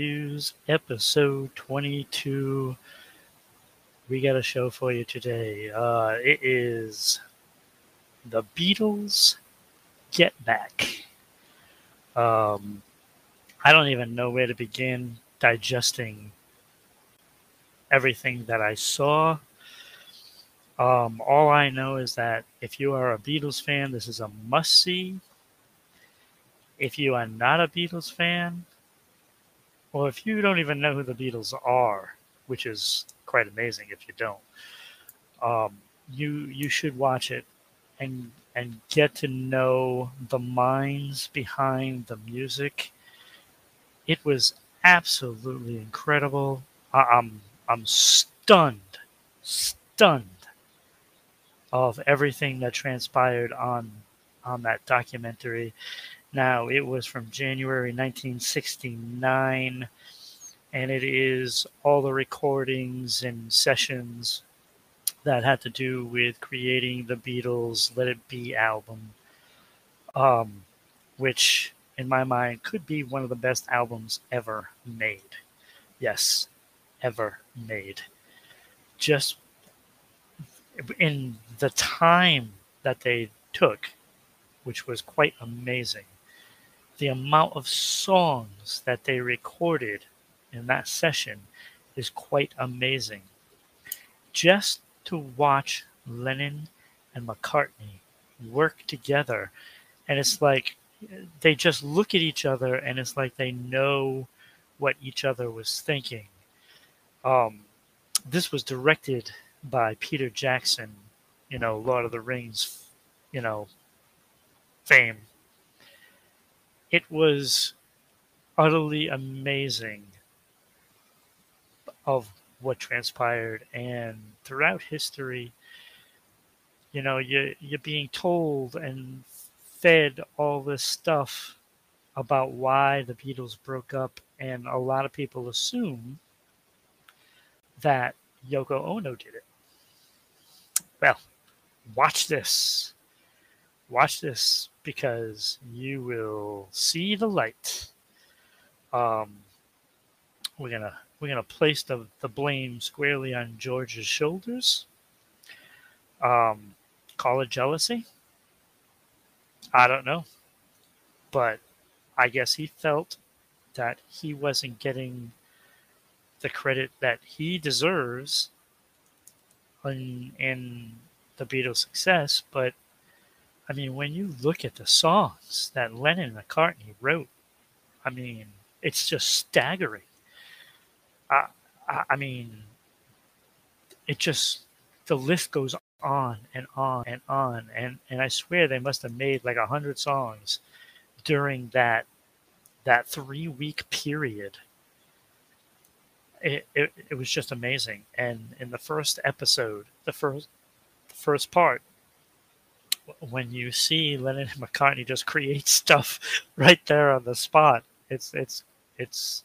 News episode 22. We got a show for you today. Uh, it is The Beatles Get Back. Um, I don't even know where to begin digesting everything that I saw. Um, all I know is that if you are a Beatles fan, this is a must see. If you are not a Beatles fan, or if you don't even know who the Beatles are, which is quite amazing if you don't, um, you you should watch it and and get to know the minds behind the music. It was absolutely incredible. I, I'm I'm stunned, stunned of everything that transpired on on that documentary. Now, it was from January 1969, and it is all the recordings and sessions that had to do with creating the Beatles' Let It Be album, um, which, in my mind, could be one of the best albums ever made. Yes, ever made. Just in the time that they took, which was quite amazing the amount of songs that they recorded in that session is quite amazing. Just to watch Lennon and McCartney work together, and it's like they just look at each other and it's like they know what each other was thinking. Um, this was directed by Peter Jackson, you know, Lord of the Rings, you know, fame it was utterly amazing of what transpired and throughout history you know you you're being told and fed all this stuff about why the Beatles broke up and a lot of people assume that Yoko Ono did it. Well, watch this. Watch this because you will see the light. Um, we're gonna we're gonna place the, the blame squarely on George's shoulders. Um, call it jealousy. I don't know, but I guess he felt that he wasn't getting the credit that he deserves in, in the Beatles' success, but I mean, when you look at the songs that Lennon and McCartney wrote, I mean, it's just staggering. I, I mean, it just the list goes on and on and on, and and I swear they must have made like a hundred songs during that that three week period. It, it, it was just amazing. And in the first episode, the first the first part, when you see Lennon and McCartney just create stuff right there on the spot, it's it's it's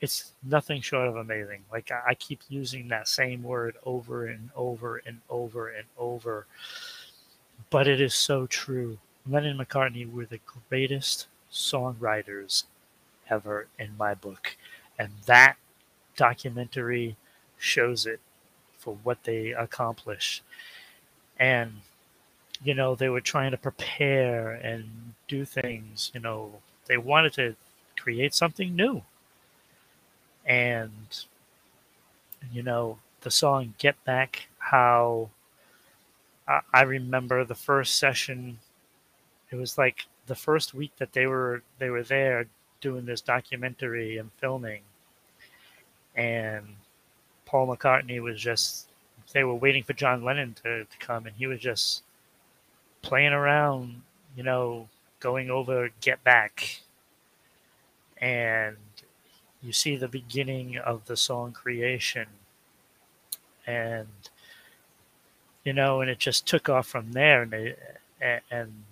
it's nothing short of amazing. Like I keep using that same word over and over and over and over, but it is so true. Lennon and McCartney were the greatest songwriters ever in my book, and that documentary shows it for what they accomplish. And you know, they were trying to prepare and do things, you know, they wanted to create something new. And, you know, the song Get Back, how I, I remember the first session, it was like the first week that they were they were there doing this documentary and filming and Paul McCartney was just they were waiting for John Lennon to, to come and he was just playing around, you know, going over Get Back. And, you see the beginning of the song creation. And you know and it just took off from there. And they and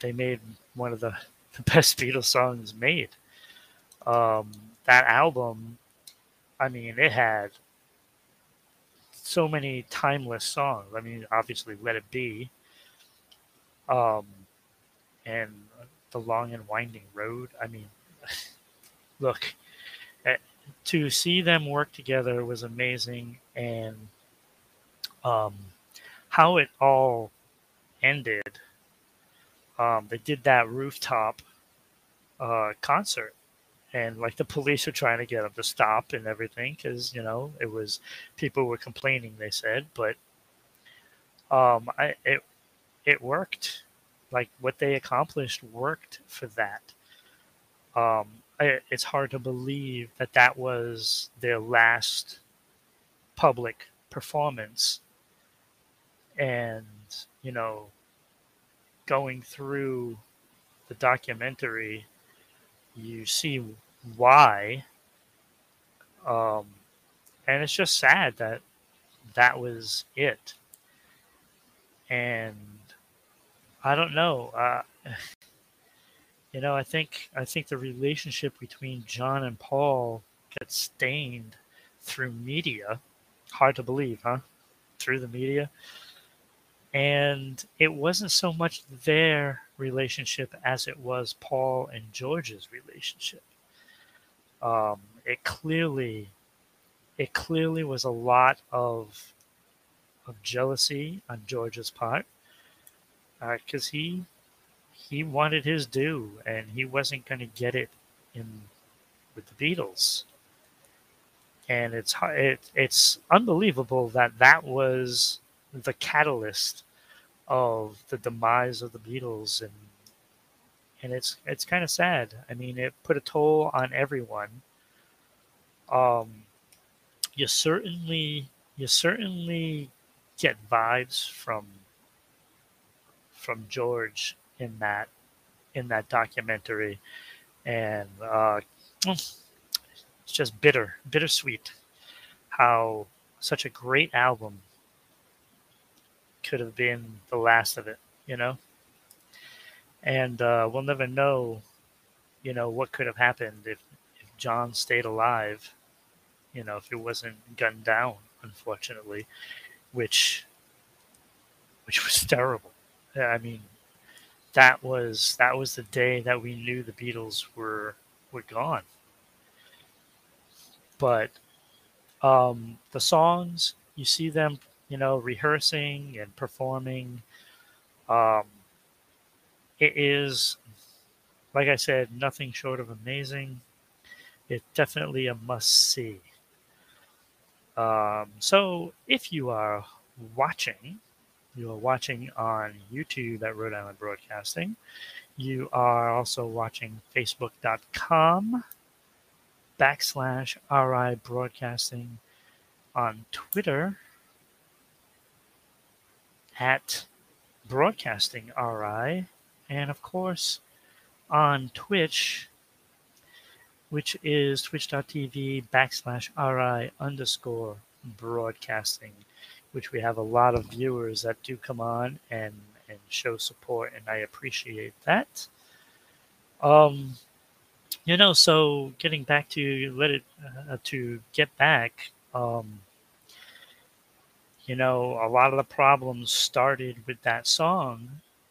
they made one of the, the best beatles songs made. Um, that album i mean it had so many timeless songs. I mean obviously let it be um, and the long and winding road i mean look to see them work together was amazing, and um, how it all ended. Um, they did that rooftop uh, concert, and like the police were trying to get them to stop and everything because you know it was people were complaining. They said, but um, I it it worked. Like what they accomplished worked for that. Um, it's hard to believe that that was their last public performance and you know going through the documentary you see why um, and it's just sad that that was it and i don't know uh, you know, I think I think the relationship between John and Paul gets stained through media. Hard to believe, huh? Through the media. And it wasn't so much their relationship as it was Paul and George's relationship. Um, it clearly, it clearly was a lot of, of jealousy on George's part, because uh, he he wanted his due, and he wasn't going to get it in with the Beatles. And it's it, it's unbelievable that that was the catalyst of the demise of the Beatles, and and it's it's kind of sad. I mean, it put a toll on everyone. Um, you certainly you certainly get vibes from from George in that in that documentary, and uh, it's just bitter, bittersweet how such a great album could have been the last of it, you know. And uh, we'll never know, you know, what could have happened if if John stayed alive, you know, if it wasn't gunned down, unfortunately, which which was terrible. I mean, that was that was the day that we knew the Beatles were were gone. But um, the songs, you see them, you know, rehearsing and performing. Um, it is, like I said, nothing short of amazing. It's definitely a must see. Um, so if you are watching you are watching on YouTube at Rhode Island Broadcasting. You are also watching Facebook.com backslash RI Broadcasting on Twitter at Broadcasting RI, and of course on Twitch, which is twitch.tv backslash RI underscore broadcasting which we have a lot of viewers that do come on and and show support, and I appreciate that. Um, you know, so getting back to let it uh, to get back. Um, you know, a lot of the problems started with that song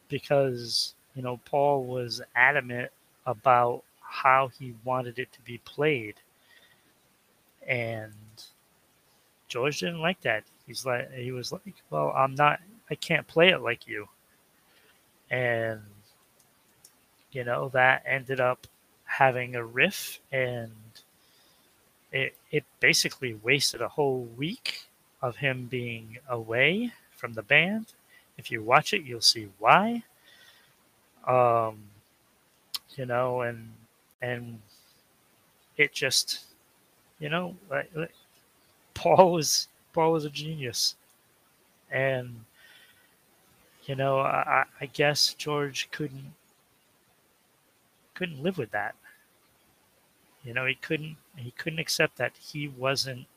because you know Paul was adamant about how he wanted it to be played, and George didn't like that. He's like, he was like, well, I'm not, I can't play it like you. And, you know, that ended up having a riff and it, it basically wasted a whole week of him being away from the band. If you watch it, you'll see why. Um, you know, and, and it just, you know, like, Paul was Paul was a genius, and you know I, I guess George couldn't couldn't live with that. You know, he couldn't he couldn't accept that he wasn't,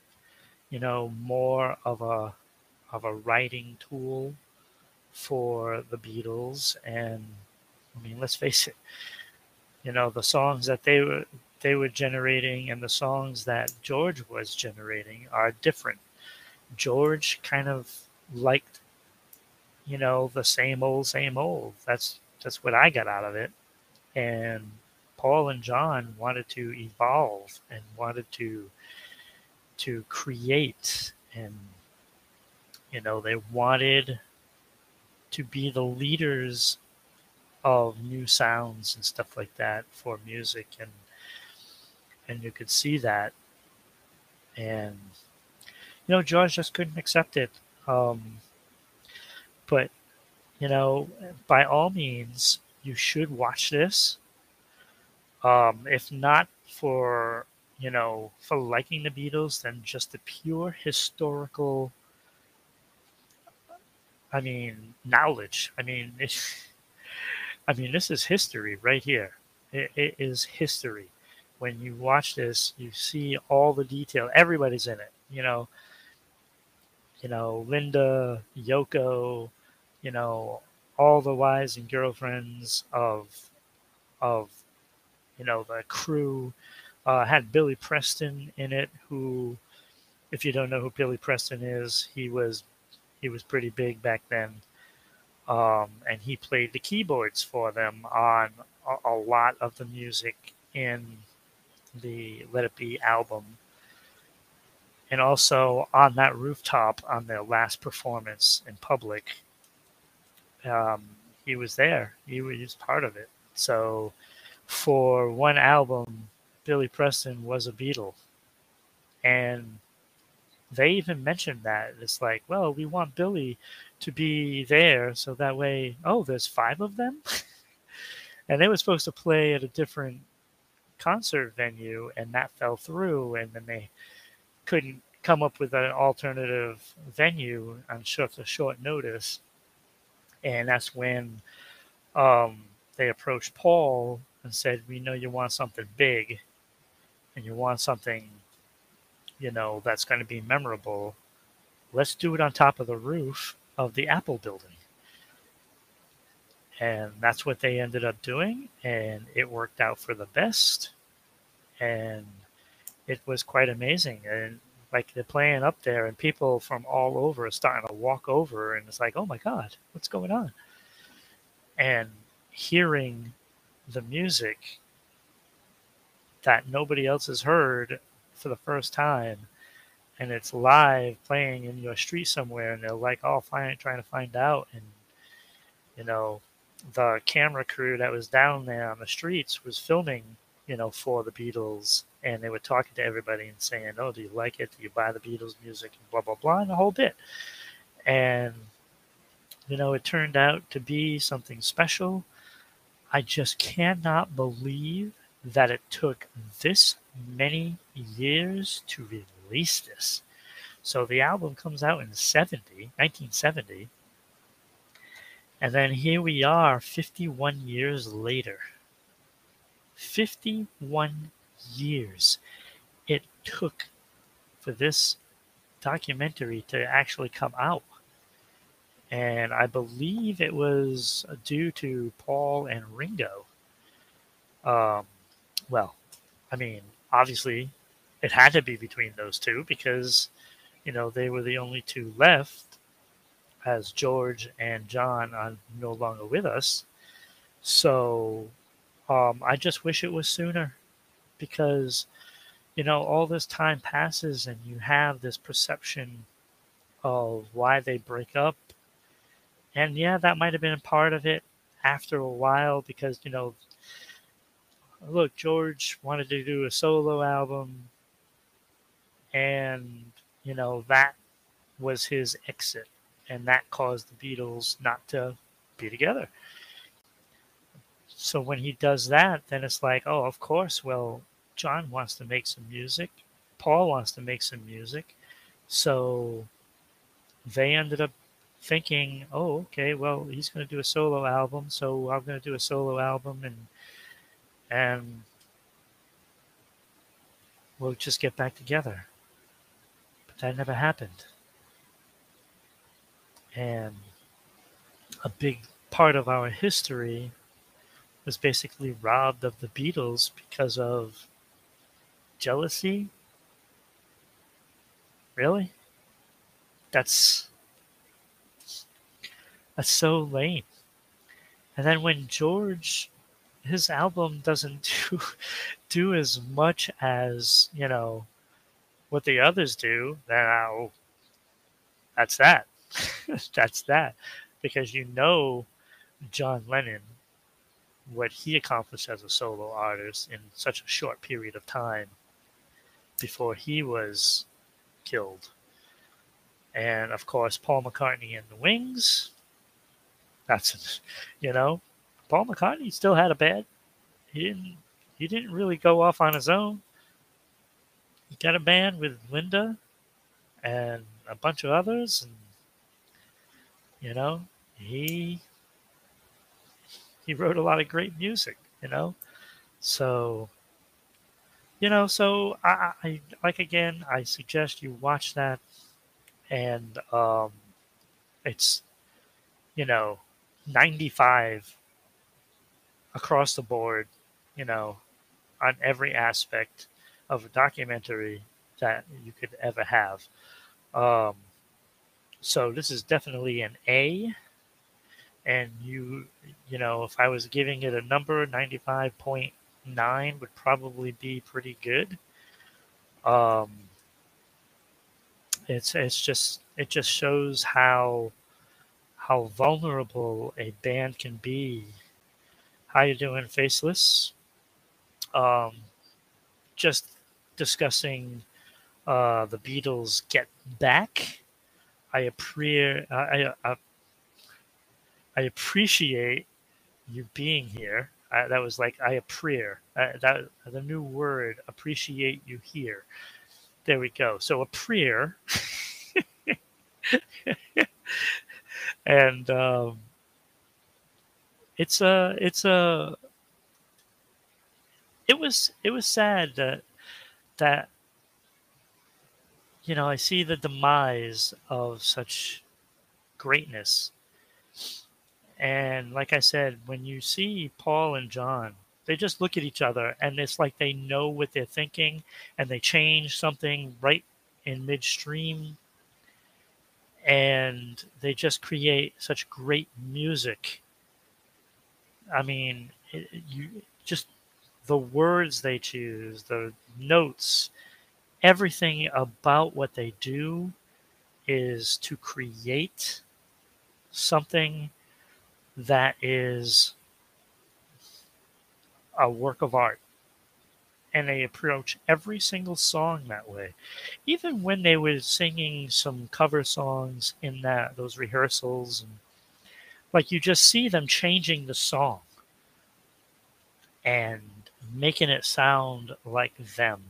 you know, more of a of a writing tool for the Beatles. And I mean, let's face it, you know, the songs that they were they were generating and the songs that George was generating are different. George kind of liked, you know, the same old, same old. That's that's what I got out of it. And Paul and John wanted to evolve and wanted to to create and you know they wanted to be the leaders of new sounds and stuff like that for music and and you could see that and you know george just couldn't accept it. Um, but you know by all means you should watch this. Um, if not for you know for liking the beatles then just the pure historical i mean knowledge. I mean i mean this is history right here. It, it is history. When you watch this, you see all the detail. Everybody's in it. You know, you know, Linda, Yoko, you know, all the wives and girlfriends of of you know the crew. Uh, had Billy Preston in it, who, if you don't know who Billy Preston is, he was he was pretty big back then, um, and he played the keyboards for them on a, a lot of the music in the Let It Be album. And also on that rooftop on their last performance in public, um, he was there. He was part of it. So for one album, Billy Preston was a Beatle. And they even mentioned that. It's like, well, we want Billy to be there so that way, oh, there's five of them? and they were supposed to play at a different concert venue, and that fell through, and then they couldn't come up with an alternative venue on a short notice. And that's when um, they approached Paul and said, "We know you want something big, and you want something, you know, that's going to be memorable. Let's do it on top of the roof of the Apple building." and that's what they ended up doing and it worked out for the best and it was quite amazing. And like they're playing up there and people from all over are starting to walk over and it's like oh my god what's going on? And hearing the music that nobody else has heard for the first time and it's live playing in your street somewhere and they're like oh trying to find out and you know the camera crew that was down there on the streets was filming, you know, for the Beatles, and they were talking to everybody and saying, "Oh, do you like it? Do you buy the Beatles music?" and blah blah blah, and the whole bit. And you know, it turned out to be something special. I just cannot believe that it took this many years to release this. So the album comes out in 70, 1970 and then here we are 51 years later. 51 years it took for this documentary to actually come out. And I believe it was due to Paul and Ringo. Um, well, I mean, obviously, it had to be between those two because, you know, they were the only two left as George and John are no longer with us. So um, I just wish it was sooner because, you know, all this time passes and you have this perception of why they break up. And yeah, that might have been part of it after a while because, you know, look, George wanted to do a solo album and, you know, that was his exit and that caused the Beatles not to be together. So when he does that, then it's like, oh, of course. Well, John wants to make some music. Paul wants to make some music. So they ended up thinking, oh, okay, well, he's going to do a solo album, so I'm going to do a solo album, and and we'll just get back together. But that never happened. And a big part of our history was basically robbed of the Beatles because of jealousy. Really? That's that's so lame. And then when George his album doesn't do do as much as, you know, what the others do, then I'll, that's that. that's that. Because you know John Lennon what he accomplished as a solo artist in such a short period of time before he was killed. And of course, Paul McCartney and the Wings. That's, you know, Paul McCartney still had a bad. He didn't. He didn't really go off on his own. He got a band with Linda and a bunch of others, and you know, he he wrote a lot of great music, you know. So, you know, so I, I like again, I suggest you watch that, and um, it's, you know, ninety five across the board, you know, on every aspect of a documentary that you could ever have. Um, so this is definitely an A and you you know if i was giving it a number 95.9 would probably be pretty good. Um it's it's just it just shows how how vulnerable a band can be. How you doing faceless? Um just discussing uh the beatles get back. I appreciate I, I, I appreciate you being here. That was like I appreciate uh, that the new word appreciate you here. There we go. So a prayer, and um, it's a it's a it was it was sad that that you know I see the demise of such greatness and like I said, when you see Paul and John, they just look at each other and it's like they know what they're thinking and they change something right in midstream and they just create such great music. I mean, it, you just the words they choose, the notes, everything about what they do is to create something that is a work of art. And they approach every single song that way. Even when they were singing some cover songs in that those rehearsals and like you just see them changing the song and making it sound like them.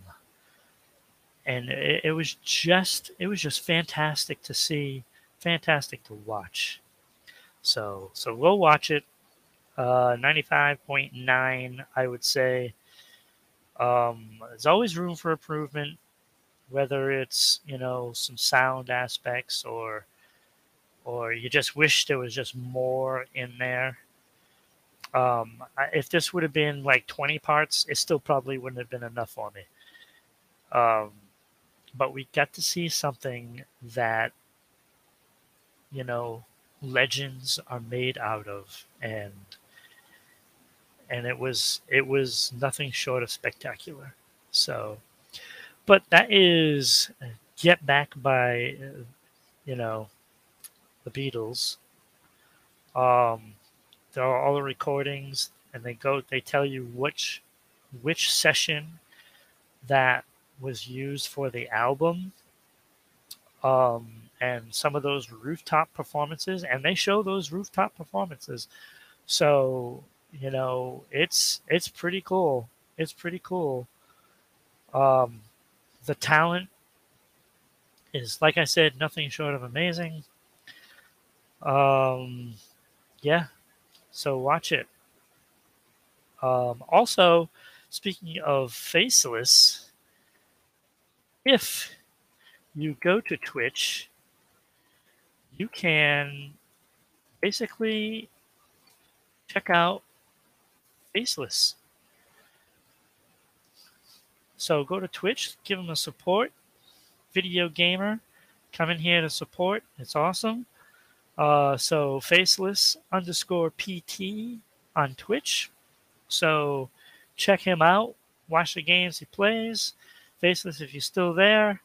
And it, it was just it was just fantastic to see, fantastic to watch. So so we'll watch it. Uh, 95.9, I would say. Um, there's always room for improvement, whether it's you know some sound aspects or or you just wish there was just more in there. Um, if this would have been like 20 parts, it still probably wouldn't have been enough for me. Um, but we got to see something that you know legends are made out of and and it was it was nothing short of spectacular. So but that is get back by you know the beatles. Um there are all the recordings and they go they tell you which which session that was used for the album. Um and some of those rooftop performances and they show those rooftop performances. So you know it's it's pretty cool. It's pretty cool. Um the talent is like i said nothing short of amazing. Um yeah so watch it. Um also speaking of faceless if you go to Twitch, you can basically check out Faceless. So go to Twitch, give them a support. Video gamer, come in here to support. It's awesome. Uh, so Faceless underscore PT on Twitch. So check him out. Watch the games he plays. Faceless, if you're still there,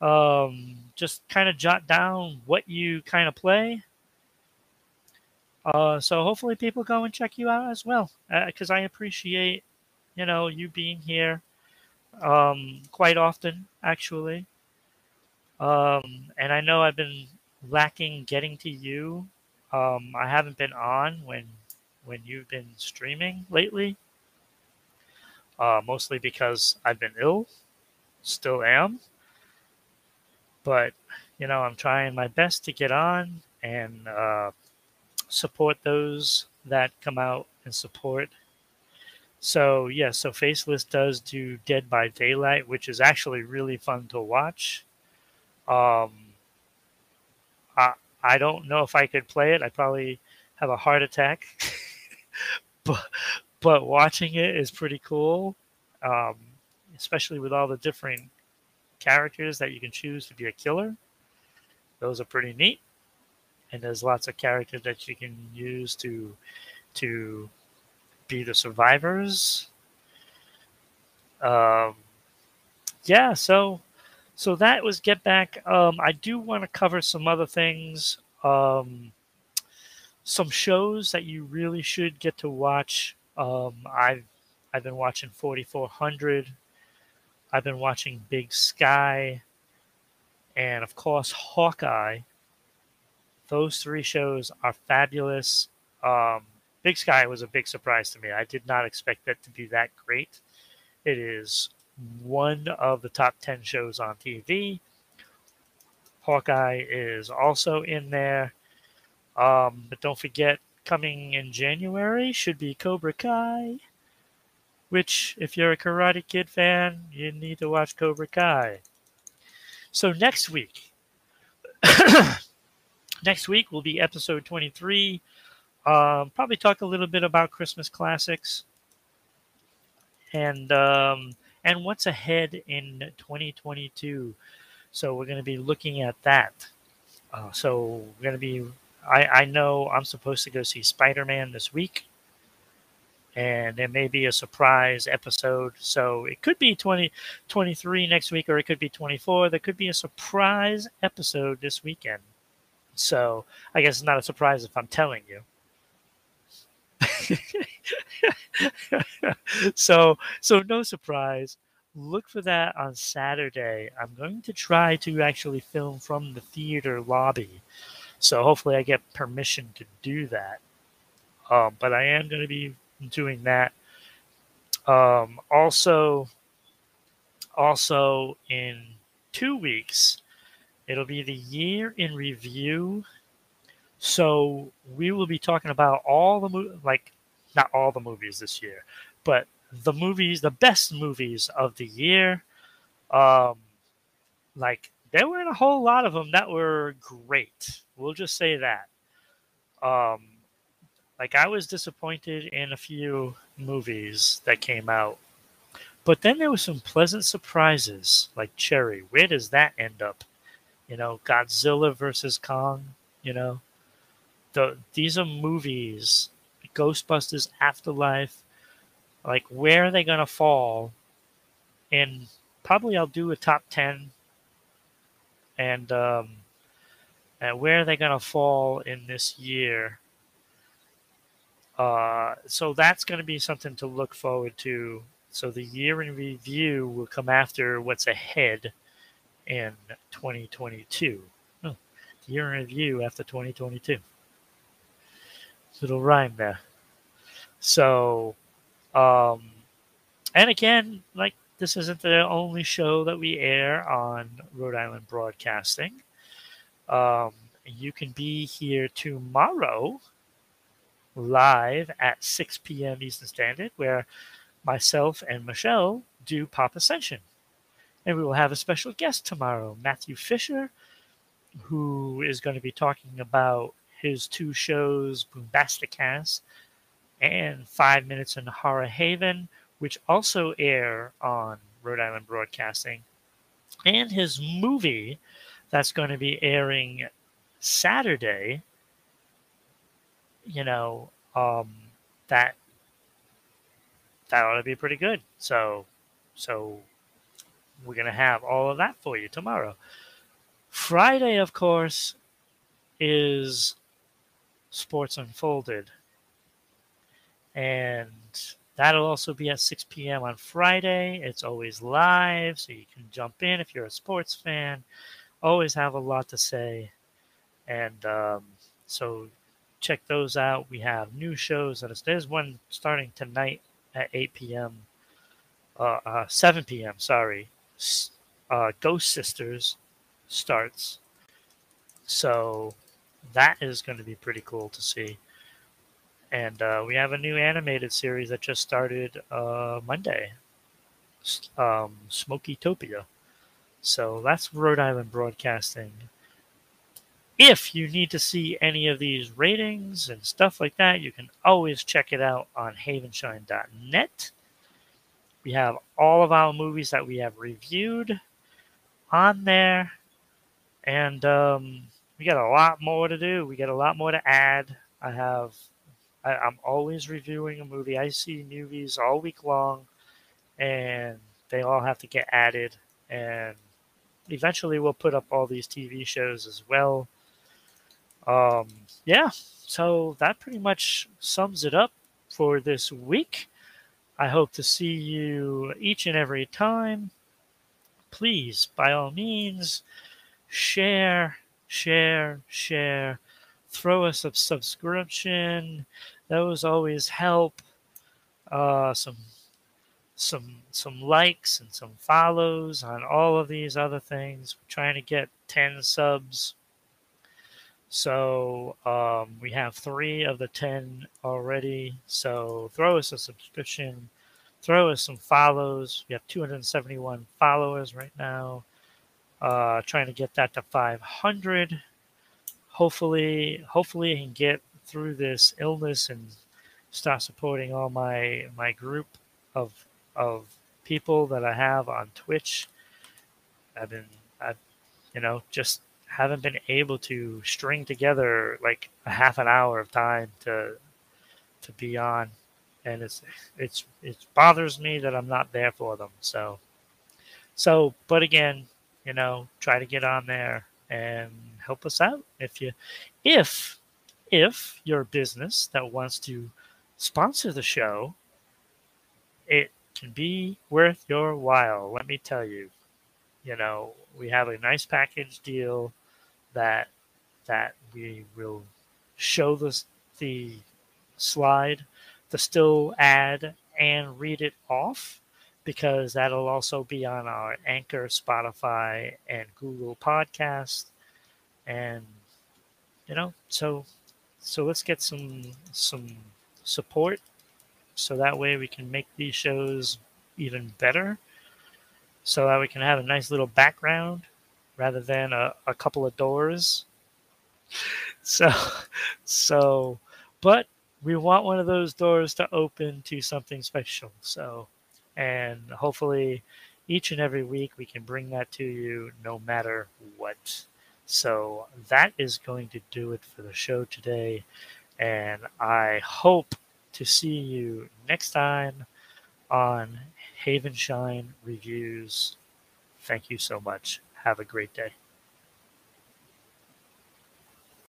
um, just kind of jot down what you kind of play. Uh, so hopefully people go and check you out as well, because uh, I appreciate, you know, you being here um, quite often, actually. Um, and I know I've been lacking getting to you. Um, I haven't been on when when you've been streaming lately, uh, mostly because I've been ill, still am. But you know, I'm trying my best to get on and uh, support those that come out and support. So yeah, so Faceless does do Dead by Daylight, which is actually really fun to watch. Um, I I don't know if I could play it. I probably have a heart attack, but but watching it is pretty cool, um, especially with all the different characters that you can choose to be a killer. Those are pretty neat and there's lots of characters that you can use to to be the survivors. Um, yeah, so so that was Get Back. Um, I do want to cover some other things. Um, some shows that you really should get to watch. Um, I've I've been watching 4400. I've been watching Big Sky, and of course Hawkeye those three shows are fabulous. Um, Big Sky was a big surprise to me. I did not expect that to be that great. It is one of the top 10 shows on TV. Hawkeye is also in there. Um, but don't forget, coming in January should be Cobra Kai, which, if you're a Karate Kid fan, you need to watch Cobra Kai. So next week, Next week will be episode 23. Um, probably talk a little bit about Christmas classics and um, and what's ahead in 2022. So we're going to be looking at that. Uh, so we're going to be. I, I know I'm supposed to go see Spider Man this week, and there may be a surprise episode. So it could be 20, 23 next week, or it could be 24. There could be a surprise episode this weekend. So I guess it's not a surprise if I'm telling you. so so no surprise. Look for that on Saturday. I'm going to try to actually film from the theater lobby. So hopefully I get permission to do that. Um, but I am going to be doing that. Um, also, also in two weeks, It'll be the year in review. So we will be talking about all the mo- like not all the movies this year, but the movies, the best movies of the year. Um, like there weren't a whole lot of them that were great. We'll just say that. Um, like I was disappointed in a few movies that came out, but then there were some pleasant surprises, like Cherry. Where does that end up? you know, Godzilla versus Kong, you know. The these are movies, Ghostbusters Afterlife, like where are they gonna fall? And probably I'll do a top ten and um and where are they gonna fall in this year? Uh, so that's going to be something to look forward to. So the year in review will come after what's ahead in 2022. Oh, year in review after 2022. Little rhyme there. So, um, and again, like this isn't the only show that we air on Rhode Island Broadcasting. Um, you can be here tomorrow live at 6 p.m. Eastern Standard, where myself and Michelle do Pop Ascension And we will have a special guest tomorrow, Matthew Fisher, who is going to be talking about his two shows, Boombasticast and Five Minutes in Horror Haven, which also air on Rhode Island Broadcasting, and his movie that's going to be airing Saturday. You know, um, that that ought to be pretty good. So, so we're gonna have all of that for you tomorrow. Friday, of course, is Sports Unfolded, and that'll also be at 6 p.m. on Friday. It's always live, so you can jump in if you're a sports fan. Always have a lot to say, and um, so check those out. We have new shows. There's one starting tonight at 8 p.m. Uh, uh, 7 p.m. Sorry, uh, Ghost Sisters starts. So that is going to be pretty cool to see. And uh, we have a new animated series that just started uh, Monday, um, Topia. So that's Rhode Island Broadcasting. If you need to see any of these ratings and stuff like that, you can always check it out on havenshine.net. We have all of our movies that we have reviewed on there. And um, we got a lot more to do. We got a lot more to add. I have, I, I'm always reviewing a movie. I see movies all week long, and they all have to get added. And eventually, we'll put up all these TV shows as well. Um, yeah, so that pretty much sums it up for this week. I hope to see you each and every time. Please, by all means, share, share, share. Throw us a subscription. Those always help. Uh, some some some likes and some follows on all of these other things. We're trying to get 10 subs so um, we have three of the 10 already. So throw us a subscription, throw us some follows. We have 271 followers right now. Uh, trying to get that to 500. Hopefully, hopefully I can get through this illness and start supporting all my my group of of people that I have on Twitch. I've been, I've, you know, just haven't been able to string together like a half an hour of time to to be on. And it's it's it bothers me that I'm not there for them so. So but again you know try to get on there and help us out. If you if if you're business that wants to sponsor the show it can be worth your while let me tell you you know we have a nice package deal that that we will show the the slide, the still ad, and read it off because that'll also be on our Anchor, Spotify, and Google Podcast, and you know, so so let's get some some support so that way we can make these shows even better so that we can have a nice little background rather than a, a couple of doors. So, so, but we want one of those doors to open to something special. So, and hopefully each and every week we can bring that to you no matter what. So that is going to do it for the show today. And I hope to see you next time on HavenShine Reviews. Thank you so much. Have a great day.